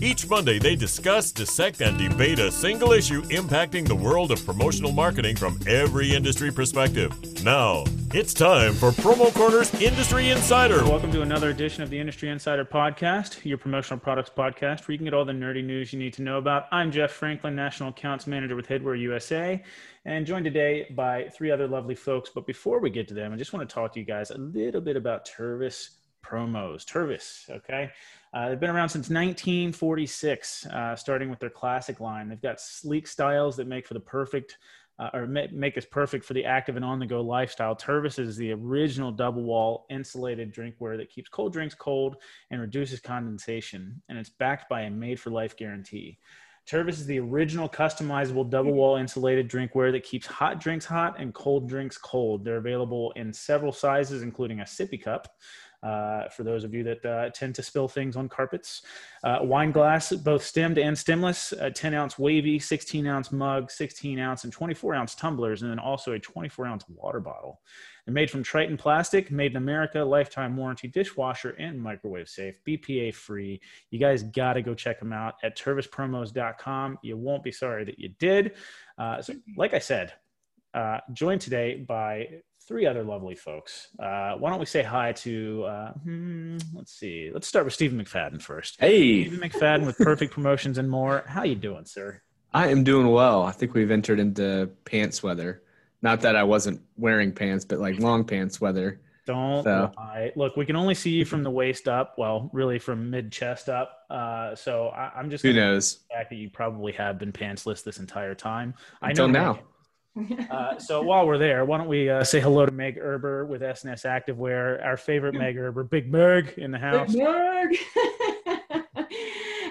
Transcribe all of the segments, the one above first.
Each Monday, they discuss, dissect, and debate a single issue impacting the world of promotional marketing from every industry perspective. Now, it's time for Promo Corner's Industry Insider. Welcome to another edition of the Industry Insider Podcast, your promotional products podcast, where you can get all the nerdy news you need to know about. I'm Jeff Franklin, National Accounts Manager with Headwear USA, and joined today by three other lovely folks. But before we get to them, I just want to talk to you guys a little bit about Tervis promos. Tervis, okay? Uh, they've been around since 1946, uh, starting with their classic line. They've got sleek styles that make for the perfect uh, or make, make us perfect for the active and on the go lifestyle. Tervis is the original double wall insulated drinkware that keeps cold drinks cold and reduces condensation. And it's backed by a made for life guarantee. Tervis is the original customizable double wall insulated drinkware that keeps hot drinks hot and cold drinks cold. They're available in several sizes, including a sippy cup, uh, for those of you that uh, tend to spill things on carpets. Uh, wine glass, both stemmed and stemless, a 10 ounce wavy, 16 ounce mug, 16 ounce and 24 ounce tumblers, and then also a 24 ounce water bottle. They're made from Tritan plastic, made in America, lifetime warranty, dishwasher, and microwave safe, BPA free. You guys got to go check them out at tervispromos.com. You won't be sorry that you did. Uh, so, like I said, uh, joined today by three other lovely folks. Uh, why don't we say hi to, uh, hmm, let's see, let's start with Stephen McFadden first. Hey, Stephen McFadden with Perfect Promotions and more. How you doing, sir? I am doing well. I think we've entered into pants weather. Not that I wasn't wearing pants, but like long pants weather. Don't So- lie. Look, we can only see you from the waist up. Well, really from mid chest up. Uh, so I, I'm just Who knows? the fact that you probably have been pantsless this entire time. I Until know now. Uh, so while we're there, why don't we uh, say hello to Meg Erber with S&S Activewear, our favorite Meg Erber, Big Meg in the house. Big Meg.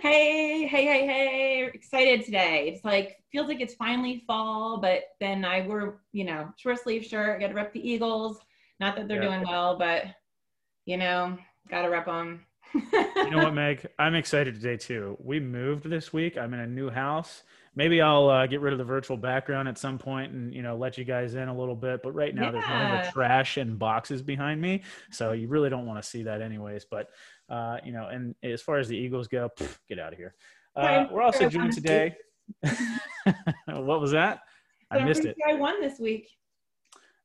hey, hey, hey, hey. Excited today. It's like, feels like it's finally fall, but then I wear, you know, short sleeve shirt, got to rep the Eagles. Not that they're Yeah. doing well, but, you know, got to rep them. You know what, Meg? I'm excited today too. We moved this week. I'm in a new house. Maybe I'll uh, get rid of the virtual background at some point and you know let you guys in a little bit. But right now there's nothing but Yeah. trash and boxes behind me, so you really don't want to see that anyways. But uh, you know, and as far as the Eagles go, pff, get out of here. Uh, we're also joined today. what was that? I So I'm missed it. I won this week.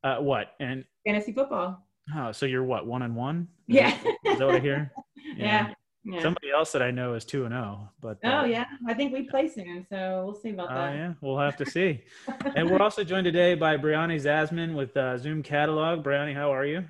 Uh, what? And Fantasy football. Oh, so you're what? One and one? Is Yeah. that- Is that what I hear? Yeah. Yeah. Somebody else that I know is two and zero, but uh, oh, yeah. I think we play soon, so we'll see about Oh that. yeah, we'll have to see. and we're also joined today by Bryony Zasman with uh, Zoom Catalog. Bryony, how are you?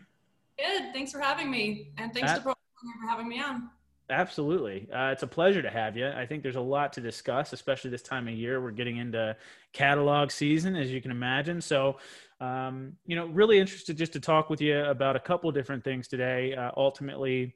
Good. Thanks for having me. And thanks Uh, to Pro for having me on. Absolutely. Uh, it's a pleasure to have you. I think there's a lot to discuss, especially this time of year. We're getting into catalog season, as you can imagine. So, um, you know, really interested just to talk with you about a couple different things today. Uh, ultimately,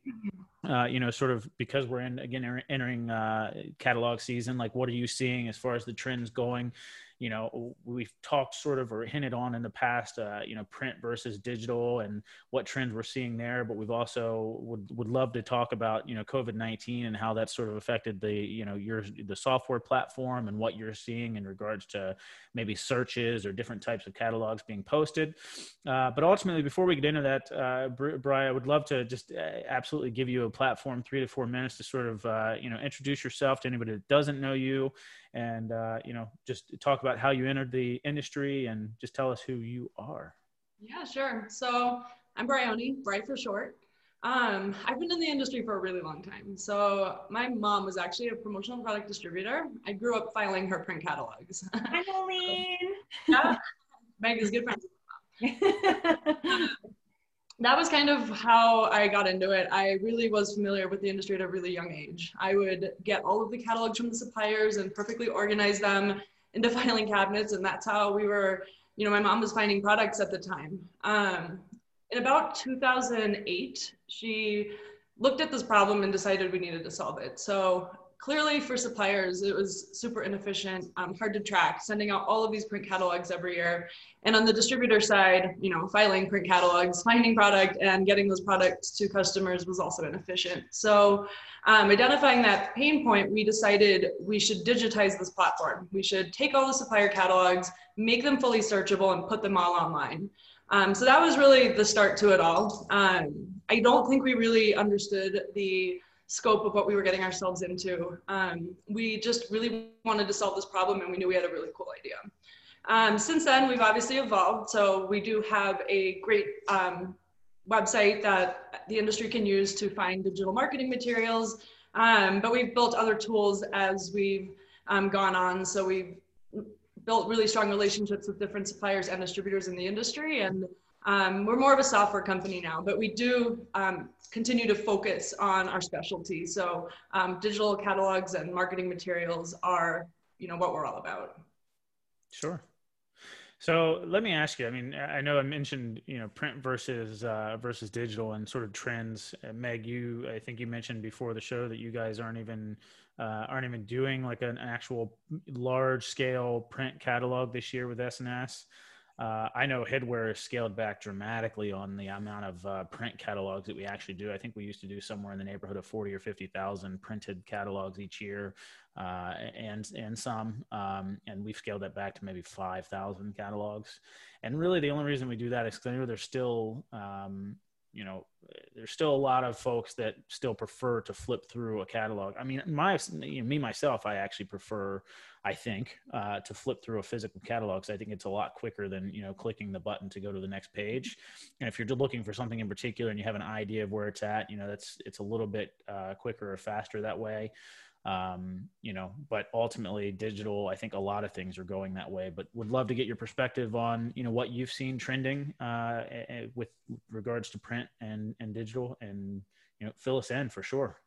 uh, you know, sort of because we're in again enter- entering uh, catalog season, like what are you seeing as far as the trends going? You know, we've talked sort of or hinted on in the past, uh, you know, print versus digital and what trends we're seeing there. But we've also would would love to talk about you know COVID nineteen and how that sort of affected the you know your the software platform and what you're seeing in regards to maybe searches or different types of catalogs being posted. Uh, but ultimately, before we get into that, uh, Bri- Bri, I would love to just absolutely give you a platform, three to four minutes, to sort of uh, you know introduce yourself to anybody that doesn't know you, and uh, you know just talk about how you entered the industry and just tell us who you are. Yeah, sure. So I'm Bryony, Bry for short. Um, I've been in the industry for a really long time. So my mom was actually a promotional product distributor. I grew up filing her print catalogs. Hi, Nolene. yeah. Meg is good friends. that was kind of how I got into it. I really was familiar with the industry at a really young age. I would get all of the catalogs from the suppliers and perfectly organize them into filing cabinets, and that's how we were. You know, my mom was finding products at the time. Um, in about 2008, she looked at this problem and decided we needed to solve it. So clearly for suppliers, it was super inefficient, um, hard to track, sending out all of these print catalogs every year. And on the distributor side, you know, filing print catalogs, finding product and getting those products to customers was also inefficient. So um, identifying that pain point, we decided we should digitize this platform. We should take all the supplier catalogs, make them fully searchable and put them all online. Um, so that was really the start to it all. Um, I don't think we really understood the scope of what we were getting ourselves into. Um, we just really wanted to solve this problem and we knew we had a really cool idea. Um, since then, we've obviously evolved. So we do have a great um, website that the industry can use to find digital marketing materials. Um, but we've built other tools as we've um, gone on. So we've built really strong relationships with different suppliers and distributors in the industry. And um, we're more of a software company now, but we do um, continue to focus on our specialty. So um, digital catalogs and marketing materials are, you know, what we're all about. Sure. So let me ask you. I mean, I know I mentioned you know print versus uh, versus digital and sort of trends. Uh, Meg, you I think you mentioned before the show that you guys aren't even uh, aren't even doing like an actual large scale print catalog this year with S&S. Uh, I know Headwear scaled back dramatically on the amount of uh, print catalogs that we actually do. I think we used to do somewhere in the neighborhood of forty or fifty thousand printed catalogs each year, uh, and and some, um, and we've scaled that back to maybe five thousand catalogs. And really, the only reason we do that is because I know there's still um, you know, there's still a lot of folks that still prefer to flip through a catalog. I mean, my you know, me myself, I actually prefer, I think, uh, to flip through a physical catalog. Because I think it's a lot quicker than you know clicking the button to go to the next page. And if you're looking for something in particular and you have an idea of where it's at, you know, that's it's a little bit uh, quicker or faster that way um, you know but ultimately digital i think a lot of things are going that way but would love to get your perspective on you know what you've seen trending uh, with regards to print and and digital and you know fill us in for sure.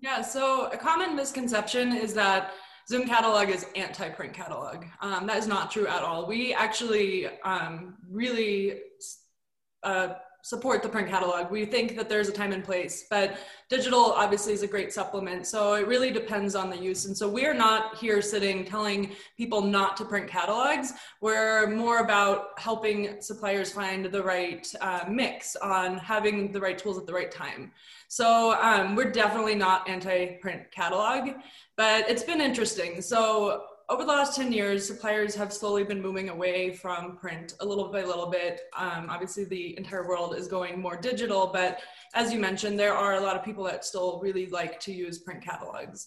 Yeah so a common misconception is that zoom catalog is anti-print catalog. Um, that is not true at all. We actually um, really uh, support the print catalog. We think that there's a time and place, but digital obviously is a great supplement. So it really depends on the use. And so we're not here sitting telling people not to print catalogs. We're more about helping suppliers find the right uh, mix on having the right tools at the right time. So um, we're definitely not anti-print catalog, but it's been interesting. So over the last 10 years, suppliers have slowly been moving away from print a little by little bit. Um, obviously, the entire world is going more digital, but as you mentioned, there are a lot of people that still really like to use print catalogs.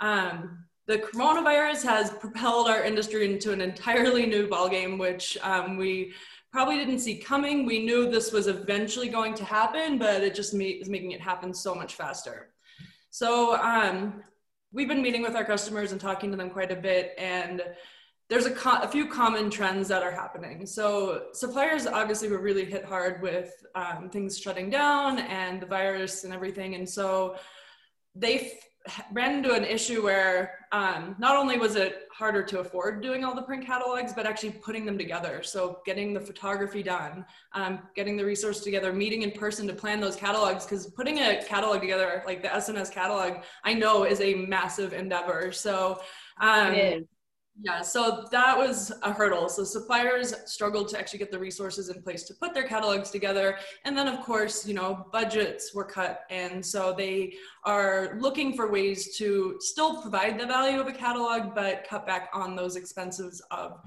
Um, the coronavirus has propelled our industry into an entirely new ballgame, which um, we probably didn't see coming. We knew this was eventually going to happen, but it just is making it happen so much faster. So um, we've been meeting with our customers and talking to them quite a bit and there's a, co- a few common trends that are happening. So suppliers obviously were really hit hard with um, things shutting down and the virus and everything and so they ran into an issue where um, not only was it harder to afford doing all the print catalogs, but actually putting them together. So getting the photography done, um, getting the resource together, meeting in person to plan those catalogs. Because putting a catalog together, like the S&S catalog, I know is a massive endeavor. So um, yeah, so that was a hurdle. So suppliers struggled to actually get the resources in place to put their catalogs together. And then of course, you know, budgets were cut. And so they are looking for ways to still provide the value of a catalog, but cut back on those expenses of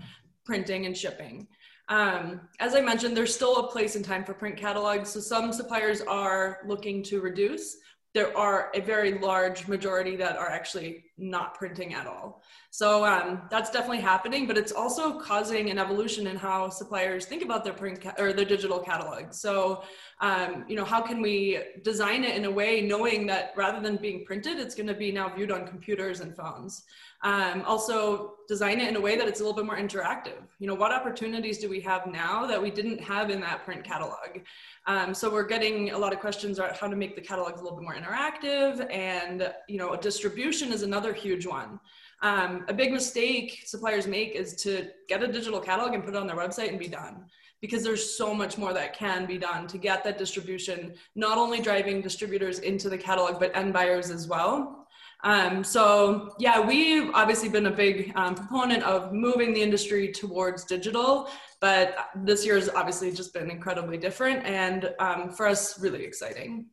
printing and shipping. Um, as I mentioned, there's still a place and time for print catalogs. So some suppliers are looking to reduce. There are a very large majority that are actually not printing at all. So um, that's definitely happening, but it's also causing an evolution in how suppliers think about their print ca- or their digital catalog. So, um, you know, how can we design it in a way knowing that rather than being printed, it's going to be now viewed on computers and phones. Um, also, design it in a way that it's a little bit more interactive. You know, what opportunities do we have now that we didn't have in that print catalog? Um, so we're getting a lot of questions about how to make the catalogs a little bit more interactive, and you know, distribution is another huge one. Um, a big mistake suppliers make is to get a digital catalog and put it on their website and be done because there's so much more that can be done to get that distribution, not only driving distributors into the catalog, but end buyers as well. Um, so yeah, we've obviously been a big um, proponent of moving the industry towards digital, but this year has obviously just been incredibly different and um, for us really exciting.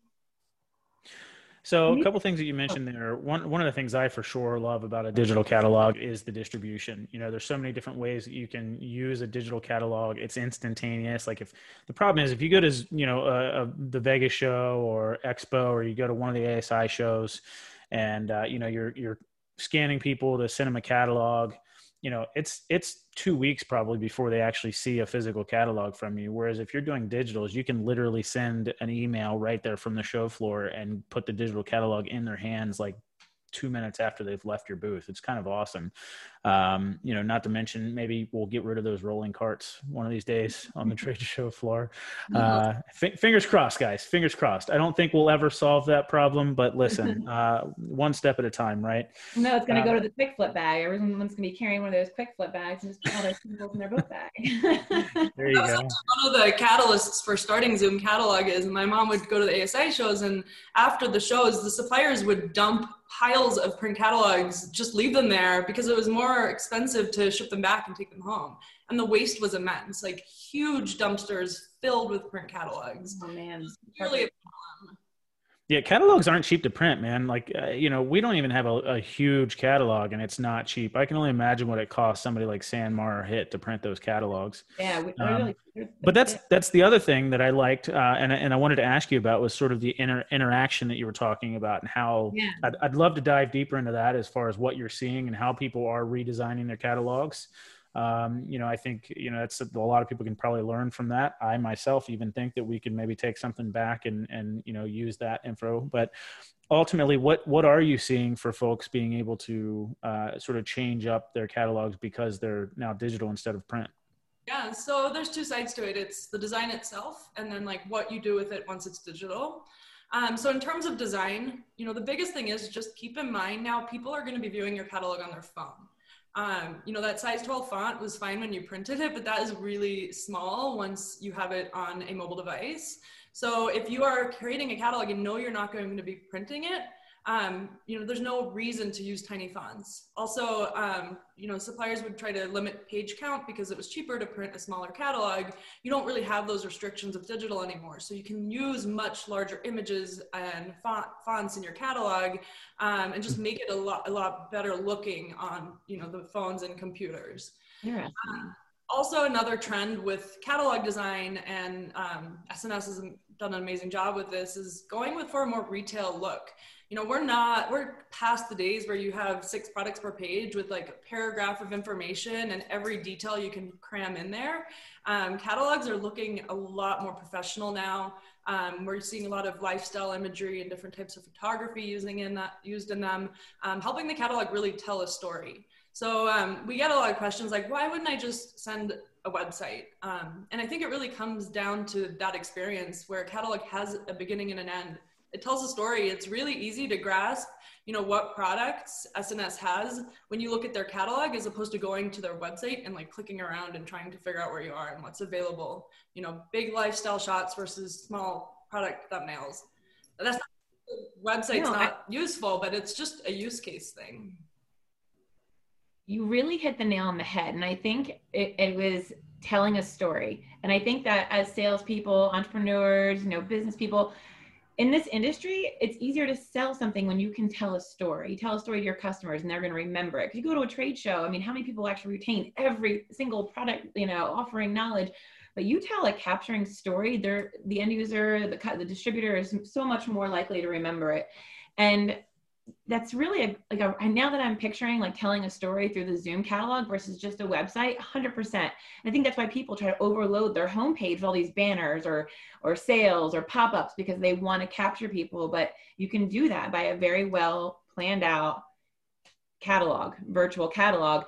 So a couple things that you mentioned there. One one of the things I for sure love about a digital catalog is the distribution. You know, there's so many different ways that you can use a digital catalog. It's instantaneous. Like if the problem is if you go to you know a, a, the Vegas show or Expo or you go to one of the ASI shows, and uh, you know you're you're scanning people to send them a catalog you know it's it's two weeks probably before they actually see a physical catalog from you. Whereas if you're doing digitals you can literally send an email right there from the show floor and put the digital catalog in their hands like two minutes after they've left your booth. It's kind of awesome. Um, you know, not to mention maybe we'll get rid of those rolling carts one of these days on the trade show floor. Uh, f- fingers crossed, guys. Fingers crossed. I don't think we'll ever solve that problem, but listen, uh, one step at a time, right? No, it's going to uh, go to the quick flip bag. Everyone's going to be carrying one of those quick flip bags and just put all their symbols in their book bag. there you go. One of the catalysts for starting Zoom catalog is my mom would go to the ASI shows, and after the shows, the suppliers would dump piles of print catalogs, just leave them there because it was more expensive to ship them back and take them home. And the waste was immense, like huge dumpsters filled with print catalogs. Oh man, really yeah, catalogs aren't cheap to print, man. Like, uh, you know, we don't even have a, a, huge catalog, and it's not cheap. I can only imagine what it costs somebody like Sanmar or HIT to print those catalogs. Yeah, we, um, really, but that's that's the other thing that I liked, uh, and and I wanted to ask you about was sort of the inter- interaction that you were talking about, and how yeah. I'd, I'd love to dive deeper into that as far as what you're seeing and how people are redesigning their catalogs um, you know, I think, you know, that's a, a lot of people can probably learn from that. I myself even think that we can maybe take something back and, and, you know, use that info, but ultimately what, what are you seeing for folks being able to uh, sort of change up their catalogs because they're now digital instead of print? Yeah, so there's two sides to it. It's the design itself and then like what you do with it once it's digital. Um, so in terms of design, you know, the biggest thing is just keep in mind now people are going to be viewing your catalog on their phone. Um, you know, that size 12 font was fine when you printed it, but that is really small once you have it on a mobile device. So if you are creating a catalog and know you're not going to be printing it, um, you know, there's no reason to use tiny fonts. Also, um, you know, suppliers would try to limit page count because it was cheaper to print a smaller catalog. You don't really have those restrictions of digital anymore. So you can use much larger images and font, fonts in your catalog um, and just make it a lot, a lot better looking on, you know, the phones and computers. Interesting. Um, also, another trend with catalog design and S&S um, has done an amazing job with this is going with for a more retail look. You know we're not we're past the days where you have six products per page with like a paragraph of information and every detail you can cram in there. Um, catalogs are looking a lot more professional now. Um, we're seeing a lot of lifestyle imagery and different types of photography using in that used in them um, helping the catalog really tell a story so um, we get a lot of questions like why wouldn't i just send a website um, and i think it really comes down to that experience where a catalog has a beginning and an end it tells a story. It's really easy to grasp, you know, what products S&S has when you look at their catalog as opposed to going to their website and like clicking around and trying to figure out where you are and what's available. You know, big lifestyle shots versus small product thumbnails. That's not, website's no, not I, useful, but it's just a use case thing. You really hit the nail on the head. And I think it, it was telling a story. And I think that as salespeople, entrepreneurs, you know, business people, in this industry, it's easier to sell something when you can tell a story. You tell a story to your customers and they're going to remember it. If you go to a trade show, I mean, how many people actually retain every single product, you know, offering knowledge? But you tell a capturing story, they're the end user, the, the distributor is so much more likely to remember it. And that's really a, like a, now that I'm picturing like telling a story through the Zoom catalog versus just a website, 100%. I think that's why people try to overload their homepage with all these banners or or sales or pop-ups because they want to capture people. But you can do that by a very well planned out catalog, virtual catalog.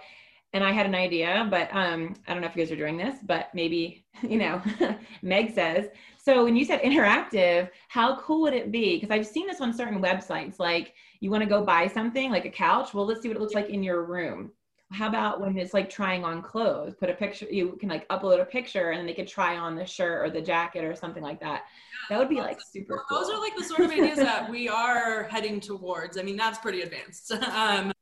And I had an idea, but um, I don't know if you guys are doing this, but maybe you know, Meg says. So when you said interactive, how cool would it be? Because I've seen this on certain websites, like you want to go buy something like a couch? Well let's see what it looks like in your room. How about when it's like trying on clothes? Put a picture you can like upload a picture and they could try on the shirt or the jacket or something like that. That would be like super well, cool. those are like the sort of ideas that we are heading towards. I mean that's pretty advanced. Um,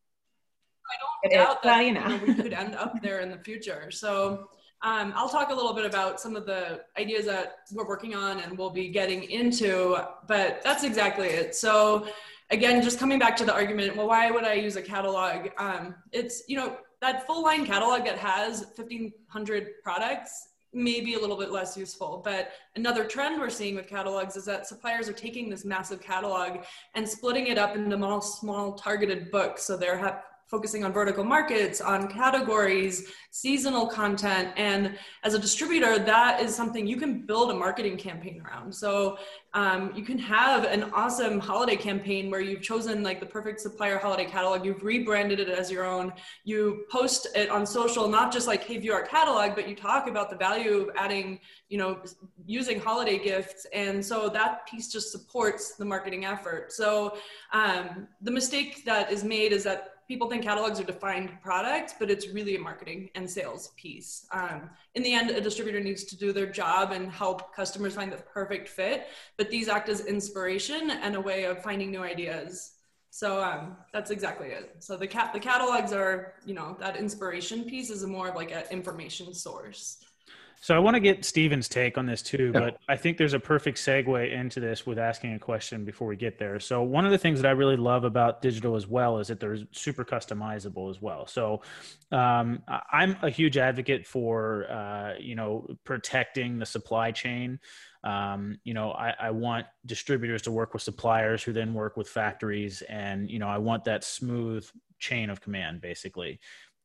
i don't doubt that well, you know, we could end up there in the future. So um, I'll talk a little bit about some of the ideas that we're working on and we'll be getting into, but that's exactly it. So again, just coming back to the argument, well, why would I use a catalog? Um, it's, you know, that full line catalog that has 1500 products may be a little bit less useful. But another trend we're seeing with catalogs is that suppliers are taking this massive catalog and splitting it up into small, small targeted books. So they're focusing on vertical markets, on categories, seasonal content. And as a distributor, that is something you can build a marketing campaign around. So um, you can have an awesome holiday campaign where you've chosen like the perfect supplier holiday catalog, you've rebranded it as your own, you post it on social, not just like, hey, view our catalog, but you talk about the value of adding, you know, using holiday gifts. And so that piece just supports the marketing effort. So um, the mistake that is made is that people think catalogs are defined products, but it's really a marketing and sales piece. Um, in the end, a distributor needs to do their job and help customers find the perfect fit, but these act as inspiration and a way of finding new ideas. So um, that's exactly it. So the cat the catalogs are, you know, that inspiration piece is more of like an information source. So I want to get Steven's take on this too, but I think there's a perfect segue into this with asking a question before we get there. So one of the things that I really love about digital as well is that they're super customizable as well. So um, I'm a huge advocate for uh, you know protecting the supply chain. Um, you know, I, I want distributors to work with suppliers who then work with factories, and you know, I want that smooth chain of command basically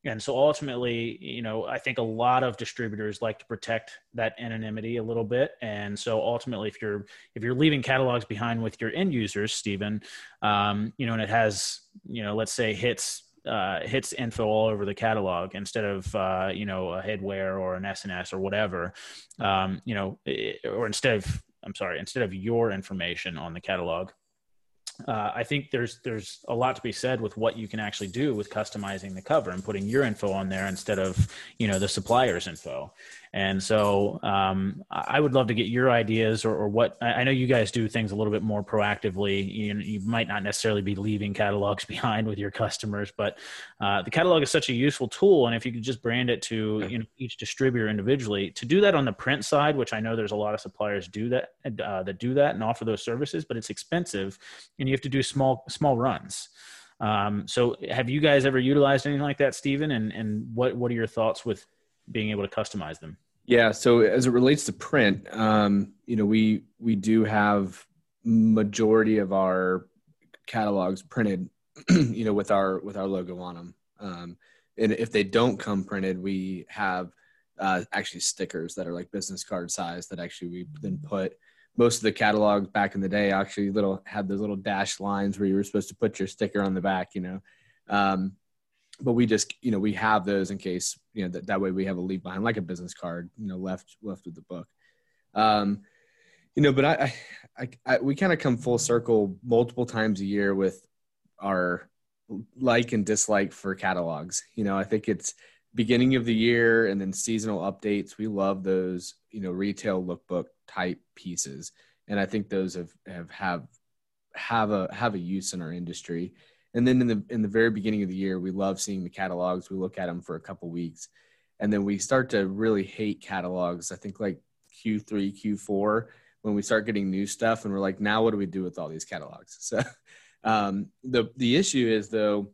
and so ultimately you know i think a lot of distributors like to protect that anonymity a little bit. And so ultimately if you're if you're leaving catalogs behind with your end users stephen um, you know and it has you know let's say hits uh, hits info all over the catalog instead of uh, you know a headwear or an S&S or whatever, um, you know, or instead of I'm sorry, instead of your information on the catalog, uh, I think there's there's a lot to be said with what you can actually do with customizing the cover and putting your info on there instead of you know the supplier's info. And so um, I would love to get your ideas or, or, what I know you guys do things a little bit more proactively. You, you might not necessarily be leaving catalogs behind with your customers, but uh, the catalog is such a useful tool. And if you could just brand it to you know, each distributor individually, to do that on the print side, which I know there's a lot of suppliers do that uh, that do that and offer those services, but it's expensive, and you have to do small small runs. Um, so have you guys ever utilized anything like that, Stephen? And and what what are your thoughts with being able to customize them? Yeah. So as it relates to print, um, you know, we we do have majority of our catalogs printed, you know, with our with our logo on them. Um, and if they don't come printed, we have uh, actually stickers that are like business card size that actually we then put most of the catalogs back in the day actually little had those little dash lines where you were supposed to put your sticker on the back, you know. Um, but we just you know we have those in case you know that, that way we have a leave behind like a business card you know left left with the book. Um you know but i i, I we kind of come full circle multiple times a year with our like and dislike for catalogs. You know i think it's beginning of the year and then seasonal updates. We love those you know retail lookbook type pieces. And i think those have have have have a have a use in our industry and then in the in the very beginning of the year, we love seeing the catalogs. We look at them for a couple weeks, and then we start to really hate catalogs. I think like Q3, Q4, when we start getting new stuff, and we're like, now what do we do with all these catalogs? So um, the the issue is though,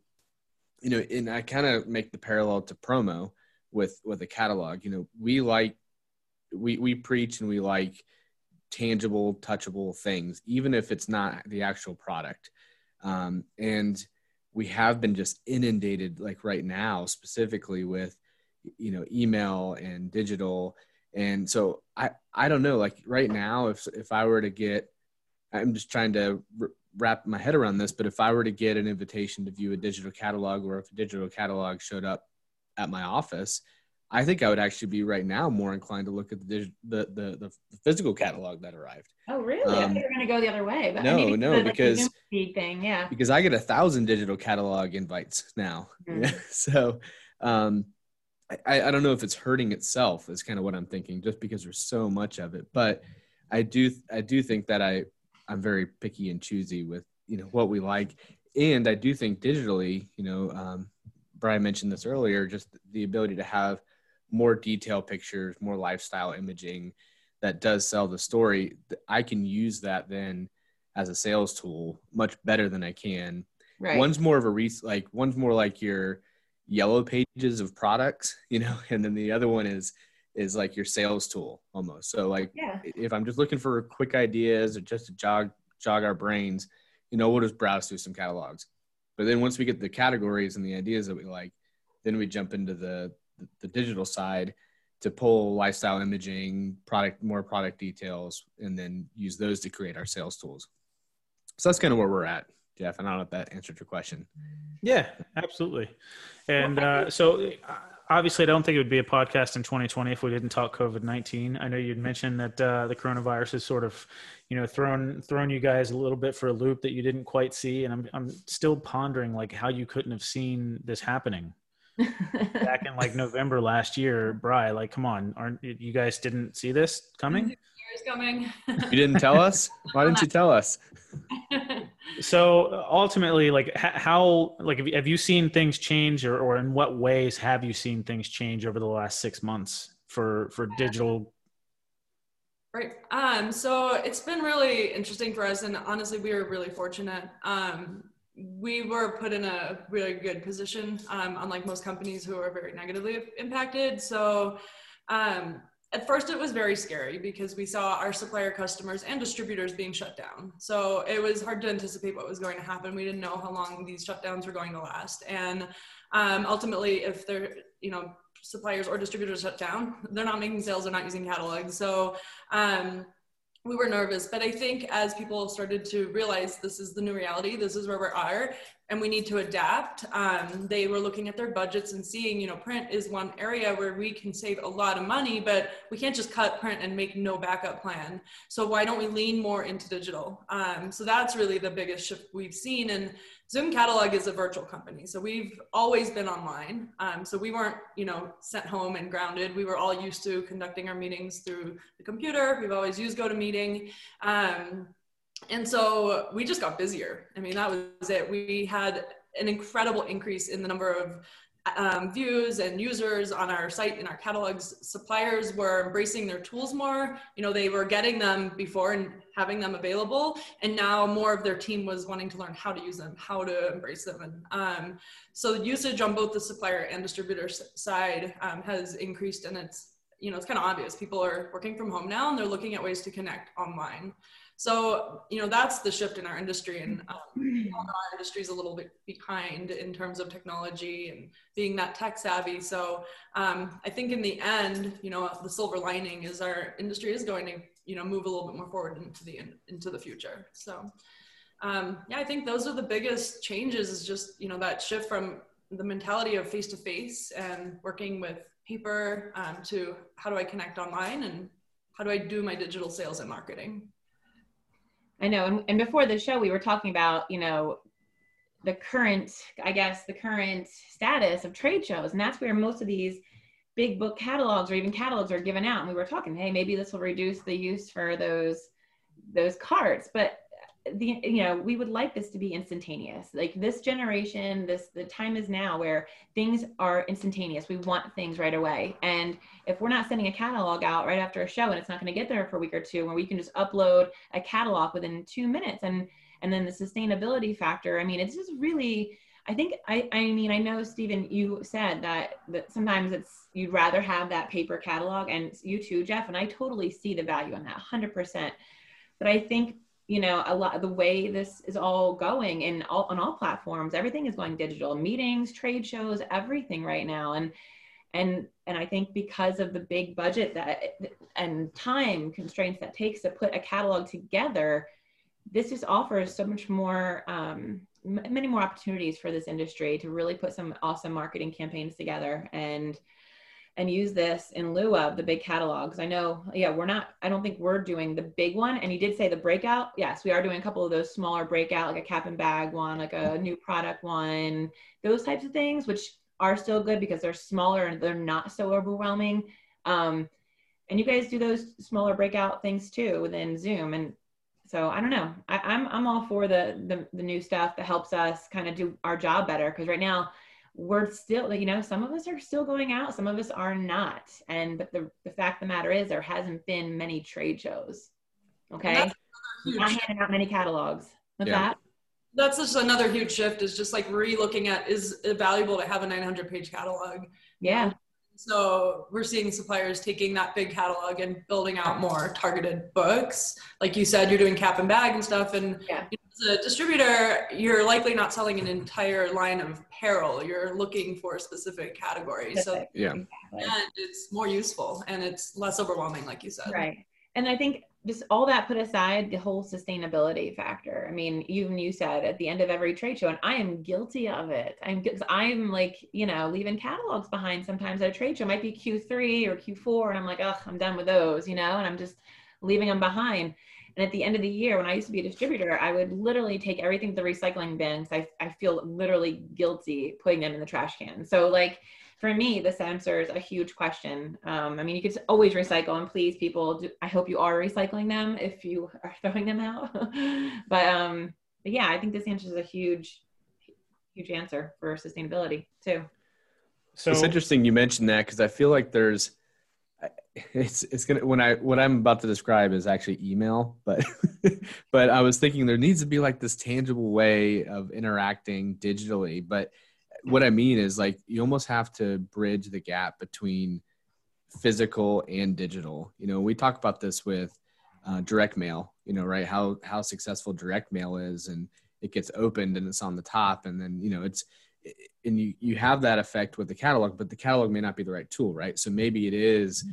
you know, and I kind of make the parallel to promo with with a catalog. You know, we like we we preach and we like tangible, touchable things, even if it's not the actual product. Um, and we have been just inundated like right now specifically with you know email and digital. And so i i don't know like right now if if i were to get i'm just trying to wrap my head around this but if i were to get an invitation to view a digital catalog or if a digital catalog showed up at my office I think I would actually be right now more inclined to look at the the the, the physical catalog that arrived. Oh, really? Um, I thought you were going to go the other way. But no, no, because thing, yeah. Because I get a thousand digital catalog invites now, mm-hmm. so Um, I, I don't know if it's hurting itself is kind of what I'm thinking, just because there's so much of it. But I do I do think that I I'm very picky and choosy with you know what we like, and I do think digitally, you know, um, Brian mentioned this earlier, just the ability to have more detailed pictures, more lifestyle imaging that does sell the story. I can use that then as a sales tool much better than I can. Right. One's more of a re- like one's more like your yellow pages of products, you know, and then the other one is is like your sales tool almost. So like yeah. if I'm just looking for quick ideas or just to jog jog our brains, you know, we'll just browse through some catalogs. But then once we get the categories and the ideas that we like, then we jump into the the digital side to pull lifestyle imaging, product more product details, and then use those to create our sales tools. So that's kind of where we're at. Jeff. And I don't know if that answered your question. Yeah, absolutely. And uh, so uh, obviously, I don't think it would be a podcast in 2020 if we didn't talk COVID 19. I know you'd mentioned that uh, the coronavirus has sort of, you know, thrown thrown you guys a little bit for a loop that you didn't quite see, and I'm I'm still pondering like how you couldn't have seen this happening. Back in like November last year, Bry, like, come on, aren't you guys didn't see this coming? coming. you didn't tell us? Why didn't you tell us? so ultimately, like how, like have you seen things change, or, or in what ways have you seen things change over the last six months for for digital? Right. Um, so it's been really interesting for us, and honestly, we were really fortunate. Um, we were put in a really good position, um, unlike most companies who are very negatively impacted. So um, at first it was very scary because we saw our supplier customers and distributors being shut down. So it was hard to anticipate what was going to happen. We didn't know how long these shutdowns were going to last. And um, ultimately, if they're, you know, suppliers or distributors shut down, they're not making sales, they're not using catalogs. So um, we were nervous, but I think as people started to realize this is the new reality, this is where we are, and we need to adapt. Um, they were looking at their budgets and seeing, you know, print is one area where we can save a lot of money, but we can't just cut print and make no backup plan. So why don't we lean more into digital? Um, so that's really the biggest shift we've seen. And Zoom Catalog is a virtual company, so we've always been online. Um, so we weren't, you know, sent home and grounded. We were all used to conducting our meetings through the computer. We've always used GoToMeeting. Um, and so we just got busier. I mean, that was it. We had an incredible increase in the number of um, views and users on our site in our catalogs. Suppliers were embracing their tools more. You know, they were getting them before and having them available, and now more of their team was wanting to learn how to use them, how to embrace them. And um, so usage on both the supplier and distributor side um, has increased, and it's you know it's kind of obvious. People are working from home now, and they're looking at ways to connect online. So, you know, that's the shift in our industry. And um, our industry is a little bit behind in terms of technology and being that tech savvy. So um, I think in the end, you know, the silver lining is our industry is going to, you know, move a little bit more forward into the, into the future. So um, yeah, I think those are the biggest changes is just, you know, that shift from the mentality of face-to-face and working with paper um, to how do I connect online and how do I do my digital sales and marketing? I know. And, and before the show, we were talking about, you know, the current, I guess, the current status of trade shows. And that's where most of these big book catalogs or even catalogs are given out. And we were talking, hey, maybe this will reduce the use for those those cards. But the you know we would like this to be instantaneous. Like this generation this the time is now where things are instantaneous. We want things right away. And if we're not sending a catalog out right after a show and it's not going to get there for a week or two where we can just upload a catalog within two minutes and and then the sustainability factor i mean it's just really i think i i mean i know stephen you said that that sometimes it's you'd rather have that paper catalog and you too jeff and i totally see the value in that 100% but i think you know a lot the way this is all going in all on all platforms everything is going digital meetings trade shows everything right now. And and and i think because of the big budget that and time constraints that takes to put a catalog together this just offers so much more um, many more opportunities for this industry to really put some awesome marketing campaigns together. And and use this in lieu of the big catalogs. I know, yeah, we're not, I don't think we're doing the big one. And you did say the breakout. Yes, we are doing a couple of those smaller breakout, like a cap and bag one, like a new product one, those types of things, which are still good because they're smaller and they're not so overwhelming. Um, and you guys do those smaller breakout things too within Zoom. And so I don't know. I, am I'm, I'm all for the, the the new stuff that helps us kind of do our job better because right now we're still you know some of us are still going out, some of us are not. And but the the fact of the matter is there hasn't been many trade shows. Okay, not handing out many catalogs. What's yeah. that? That's just another huge shift. Is just like re-looking at is it valuable to have a 900 page catalog? Yeah. So we're seeing suppliers taking that big catalog and building out more targeted books. Like you said, you're doing cap and bag and stuff. And yeah. as a distributor, you're likely not selling an entire line of apparel. You're looking for a specific categories. So yeah, and it's more useful and it's less overwhelming, like you said. Right. And I think just all that put aside, the whole sustainability factor. I mean, even you said at the end of every trade show, and I am guilty of it. I'm I'm like, you know, leaving catalogs behind sometimes at a trade show. It might be Q3 or Q4, and I'm like, oh, I'm done with those, you know, and I'm just leaving them behind. And at the end of the year, when I used to be a distributor, I would literally take everything to the recycling bin because I, I feel literally guilty putting them in the trash can. So like for me, this answers a huge question. Um, I mean, you could always recycle, and please, people, do, I hope you are recycling them if you are throwing them out. but, um, but yeah, I think this answer is a huge, huge answer for sustainability too. So it's interesting you mentioned that because I feel like there's, it's it's gonna when I what I'm about to describe is actually email, but but I was thinking there needs to be like this tangible way of interacting digitally, but what I mean is like you almost have to bridge the gap between physical and digital. You know, we talk about this with uh, direct mail. You know, right? How how successful direct mail is, and it gets opened and it's on the top, and then you know it's and you you have that effect with the catalog, but the catalog may not be the right tool, right? So maybe it is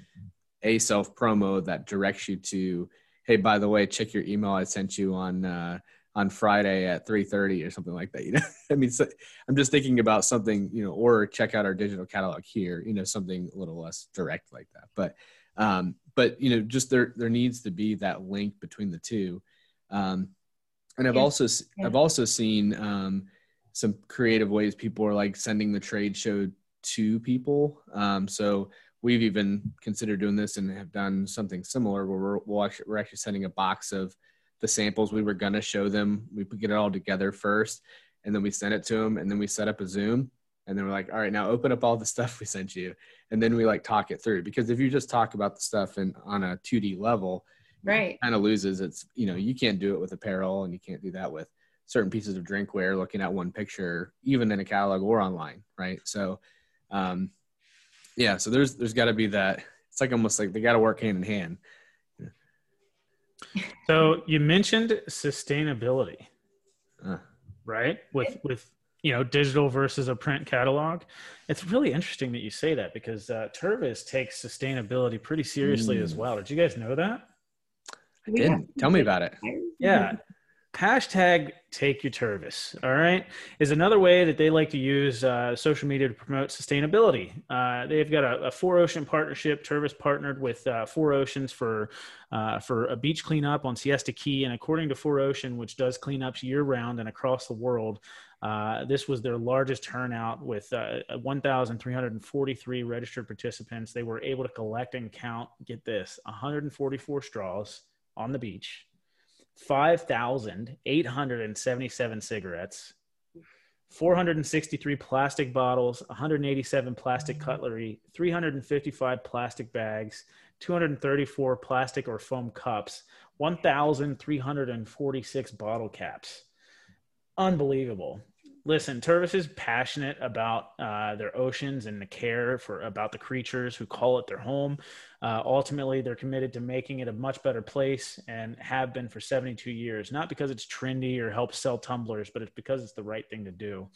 a self promo that directs you to, hey, by the way, check your email I sent you on. Uh, on Friday at 3:30 or something like that. You know, I mean, so I'm just thinking about something, you know, or check out our digital catalog here. You know, something a little less direct like that. But, um, but you know, just there there needs to be that link between the two. Um, and I've yeah. also yeah. I've also seen um, some creative ways people are like sending the trade show to people. Um, so we've even considered doing this and have done something similar where we're we'll actually, we're actually sending a box of the samples we were going to show them. We get it all together first, and then we send it to them, and then we set up a Zoom, and then we're like, all right, now open up all the stuff we sent you, and then we like talk it through. Because if you just talk about the stuff in on a 2D level, right, kind of loses its. You know, you can't do it with apparel, and you can't do that with certain pieces of drinkware. Looking at one picture, even in a catalog or online, right? So, um, yeah, so there's there's got to be that. It's like almost like they got to work hand in hand so you mentioned sustainability, uh. right? With with you know digital versus a print catalog. It's really interesting that you say that because uh, Tervis takes sustainability pretty seriously mm. as well. Did you guys know that? I didn't. Tell me about it. Yeah hashtag take your Tervis, all right, is another way that they like to use uh, social media to promote sustainability. Uh, they've got a, a, Four Ocean partnership. Tervis partnered with uh, Four Oceans for uh, for a beach cleanup on Siesta Key, and according to Four Ocean, which does cleanups year round and across the world, uh, this was their largest turnout with uh, 1,343 registered participants. They were able to collect and count, get this, 144 straws on the beach 5,877 cigarettes, 463 plastic bottles, 187 plastic mm. cutlery, 355 plastic bags, 234 plastic or foam cups, 1,346 bottle caps. Unbelievable listen, Tervis is passionate about uh, their oceans and the care for about the creatures who call it their home. Uh, ultimately, they're committed to making it a much better place and have been for 72 years. Not because it's trendy or helps sell tumblers, but it's because it's the right thing to do.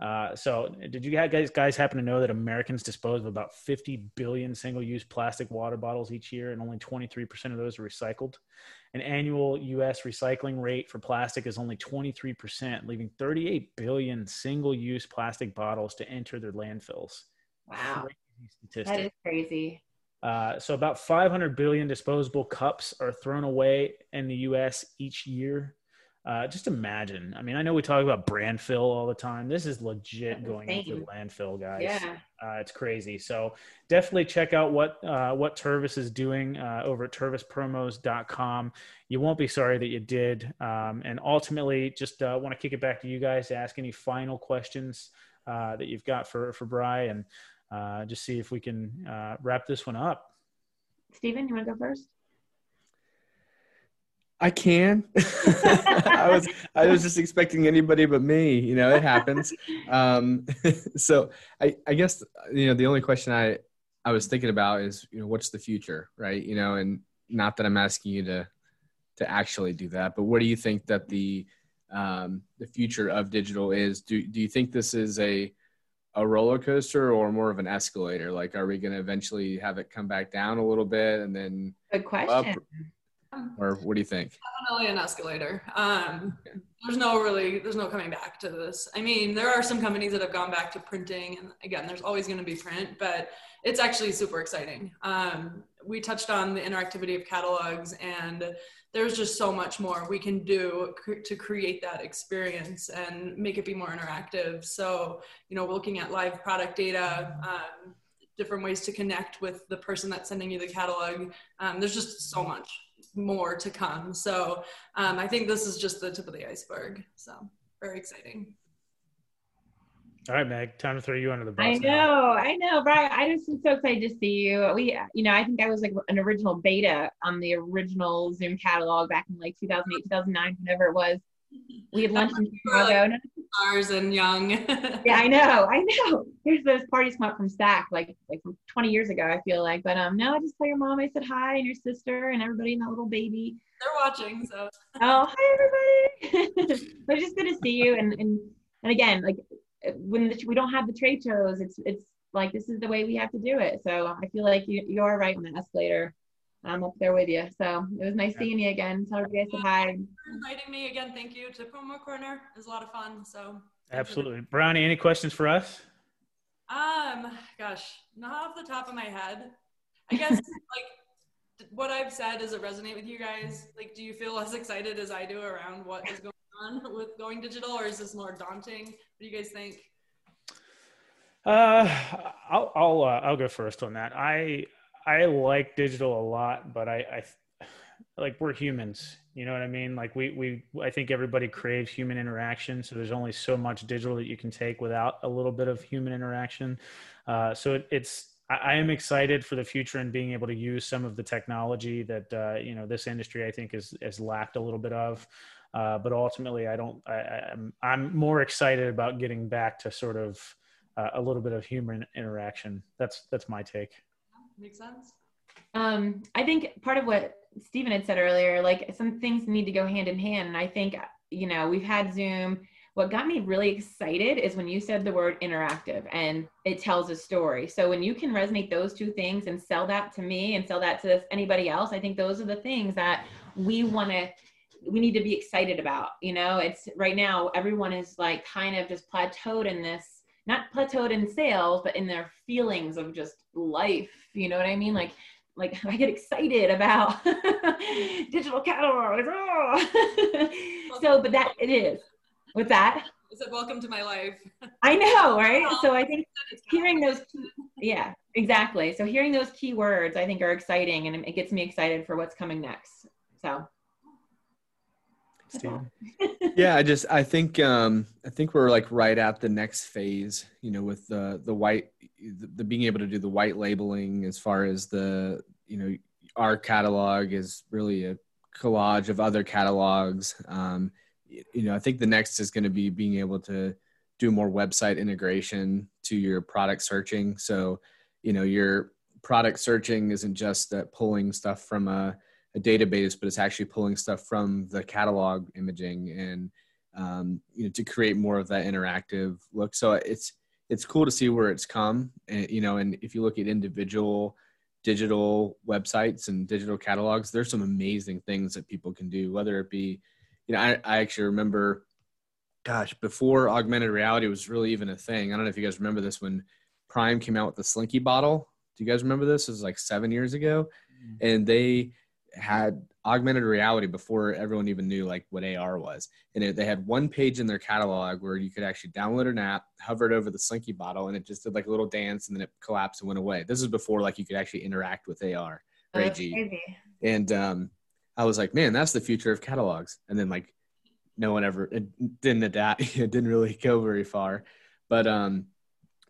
Uh, so, did you guys guys happen to know that Americans dispose of about 50 billion single-use plastic water bottles each year, and only 23% of those are recycled? An annual U.S. recycling rate for plastic is only 23%, leaving 38 billion single-use plastic bottles to enter their landfills. Wow, that is crazy. Uh, so, about 500 billion disposable cups are thrown away in the U.S. each year. Uh, just imagine. I mean, I know we talk about brand fill all the time. This is legit going into the landfill, guys. Yeah. Uh, it's crazy. So definitely check out what uh, what Tervis is doing uh, over at tervispromos.com. You won't be sorry that you did. Um, and ultimately, just uh, want to kick it back to you guys to ask any final questions uh, that you've got for for Bry, and uh, just see if we can wrap this one up. Steven, you want to go first? I can. I was I was just expecting anybody but me. You know, it happens. Um, so I I guess you know the only question I I was thinking about is you know what's the future, right? You know, and not that I'm asking you to to actually do that, but what do you think that the um, the future of digital is? Do do you think this is a a roller coaster or more of an escalator? Like, are we going to eventually have it come back down a little bit and then good question? Up? Or what do you think? Definitely an escalator. Um, there's no really, there's no coming back to this. I mean, there are some companies that have gone back to printing, and again, there's always going to be print, but it's actually super exciting. Um, we touched on the interactivity of catalogs, and there's just so much more we can do cr- to create that experience and make it be more interactive. So, you know, looking at live product data. Um, different ways to connect with the person that's sending you the catalog. Um, there's just so much more to come. So um, I think this is just the tip of the iceberg. So very exciting. All right, Meg, time to throw you under the bus. I know, now. I know, Bryony. I just am so excited to see you. We, you know, I think I was like an original beta on the original Zoom catalog back in like 2008, 2009, whenever it was. We had lunch in Chicago. Stars and young. yeah, I know, I know. There's those parties come up from Stack, like like from 20 years ago. I feel like, but um, no, I just tell your mom I said hi and your sister and everybody and that little baby. They're watching, so. Oh, hi everybody! but it's just good to see you, and and and again, like when the, we don't have the trade shows, it's it's like this is the way we have to do it. So I feel like you you are right on the escalator. I'm up there with you. So it was nice yeah. seeing you again. Tell everybody I said hi. inviting me again. Thank you to Promo Corner. It was a lot of fun. So absolutely, Bryony. Any questions for us? Um, gosh, not off the top of my head. I guess like what I've said does it resonate with you guys? Like, do you feel as excited as I do around what is going on with going digital, or is this more daunting? What do you guys think? Uh, I'll I'll uh, I'll go first on that. I I like digital a lot, but I, I like we're humans. You know what I mean? Like we we I think everybody craves human interaction. So there's only so much digital that you can take without a little bit of human interaction. Uh, so it, it's I, am excited for the future and being able to use some of the technology that uh, you know this industry I think is has lacked a little bit of. Uh, but ultimately, I don't. I, I'm I'm more excited about getting back to sort of uh, a little bit of human interaction. That's that's my take. Makes sense. Um, I think part of what Stephen had said earlier, like some things need to go hand in hand. And I think, you know, we've had Zoom. What got me really excited is when you said the word interactive and it tells a story. So when you can resonate those two things and sell that to me and sell that to anybody else, I think those are the things that we want to we need to be excited about you know it's right now everyone is like kind of just plateaued in this not plateaued in sales, but in their feelings of just life. You know what I mean? Like, like I get excited about digital catalogs. Oh. so, but that it is. With that, I said, "Welcome to my life." I know, right? So I think hearing those, yeah, exactly. So hearing those key words, I think, are exciting, and it gets me excited for what's coming next. So yeah, I just I think um I think we're like right at the next phase, you know, with the the white the, the being able to do the white labeling as far as the you know our catalog is really a collage of other catalogs. Um, you know, I think the next is going to be being able to do more website integration to your product searching. So, you know, your product searching isn't just that pulling stuff from a a database, but it's actually pulling stuff from the catalog imaging and um, you know to create more of that interactive look. So it's it's cool to see where it's come, and you know, and if you look at individual digital websites and digital catalogs, there's some amazing things that people can do. Whether it be, you know, I, I actually remember, gosh, before augmented reality was really even a thing. I don't know if you guys remember this when Prime came out with the Slinky bottle. Do you guys remember this? It was like seven years ago, mm-hmm. and they had augmented reality before everyone even knew like what AR was. And it, they had one page in their catalog where you could actually download an app, hover it over the Slinky bottle, and it just did like a little dance, and then it collapsed and went away. This is before like you could actually interact with AR or AG. And um, I was like, man, that's the future of catalogs. And then like no one ever it didn't adapt. It didn't really go very far. But um,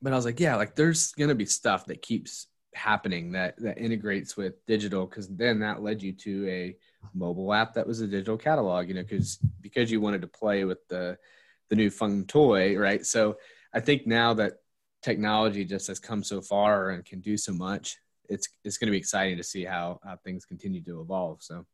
but I was like, yeah, like there's gonna be stuff that keeps happening that that integrates with digital because then that led you to a mobile app that was a digital catalog you know because because you wanted to play with the the new fun toy right? So i think now that technology just has come so far and can do so much it's it's going to be exciting to see how how things continue to evolve so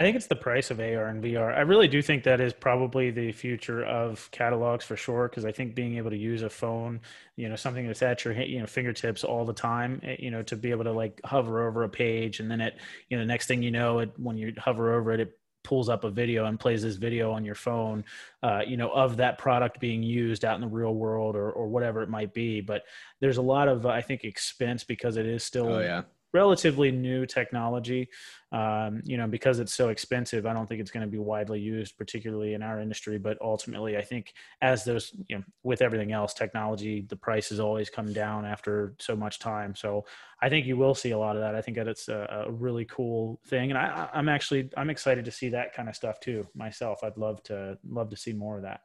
I think it's the price of AR and VR. I really do think that is probably the future of catalogs for sure. Because I think being able to use a phone, you know, something that's at your you know fingertips all the time, eh, you know, to be able to like hover over a page and then it, you know, next thing you know, it when you hover over it, it pulls up a video and plays this video on your phone, uh, you know, of that product being used out in the real world or or whatever it might be. But there's a lot of I think expense because it is still oh yeah relatively new technology. Um, you know, because it's so expensive, I don't think it's going to be widely used, particularly in our industry. But ultimately, I think as those, you know, with everything else, technology, the prices always come down after so much time. So I think you will see a lot of that. I think that it's a, a really cool thing, and I, I'm actually I'm excited to see that kind of stuff too myself. I'd love to love to see more of that.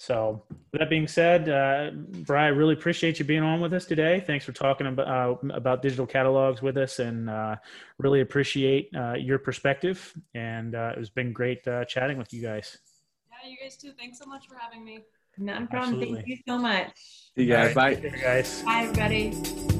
So, that being said, uh, Bryony, I really appreciate you being on with us today. Thanks for talking about, uh, about digital catalogs with us and uh, really appreciate uh, your perspective. And uh, it's been great uh, chatting with you guys. Yeah, you guys too. Thanks so much for having me. Not a problem. Absolutely. Thank you so much. See you guys. Right. Bye. guys. Bye, everybody.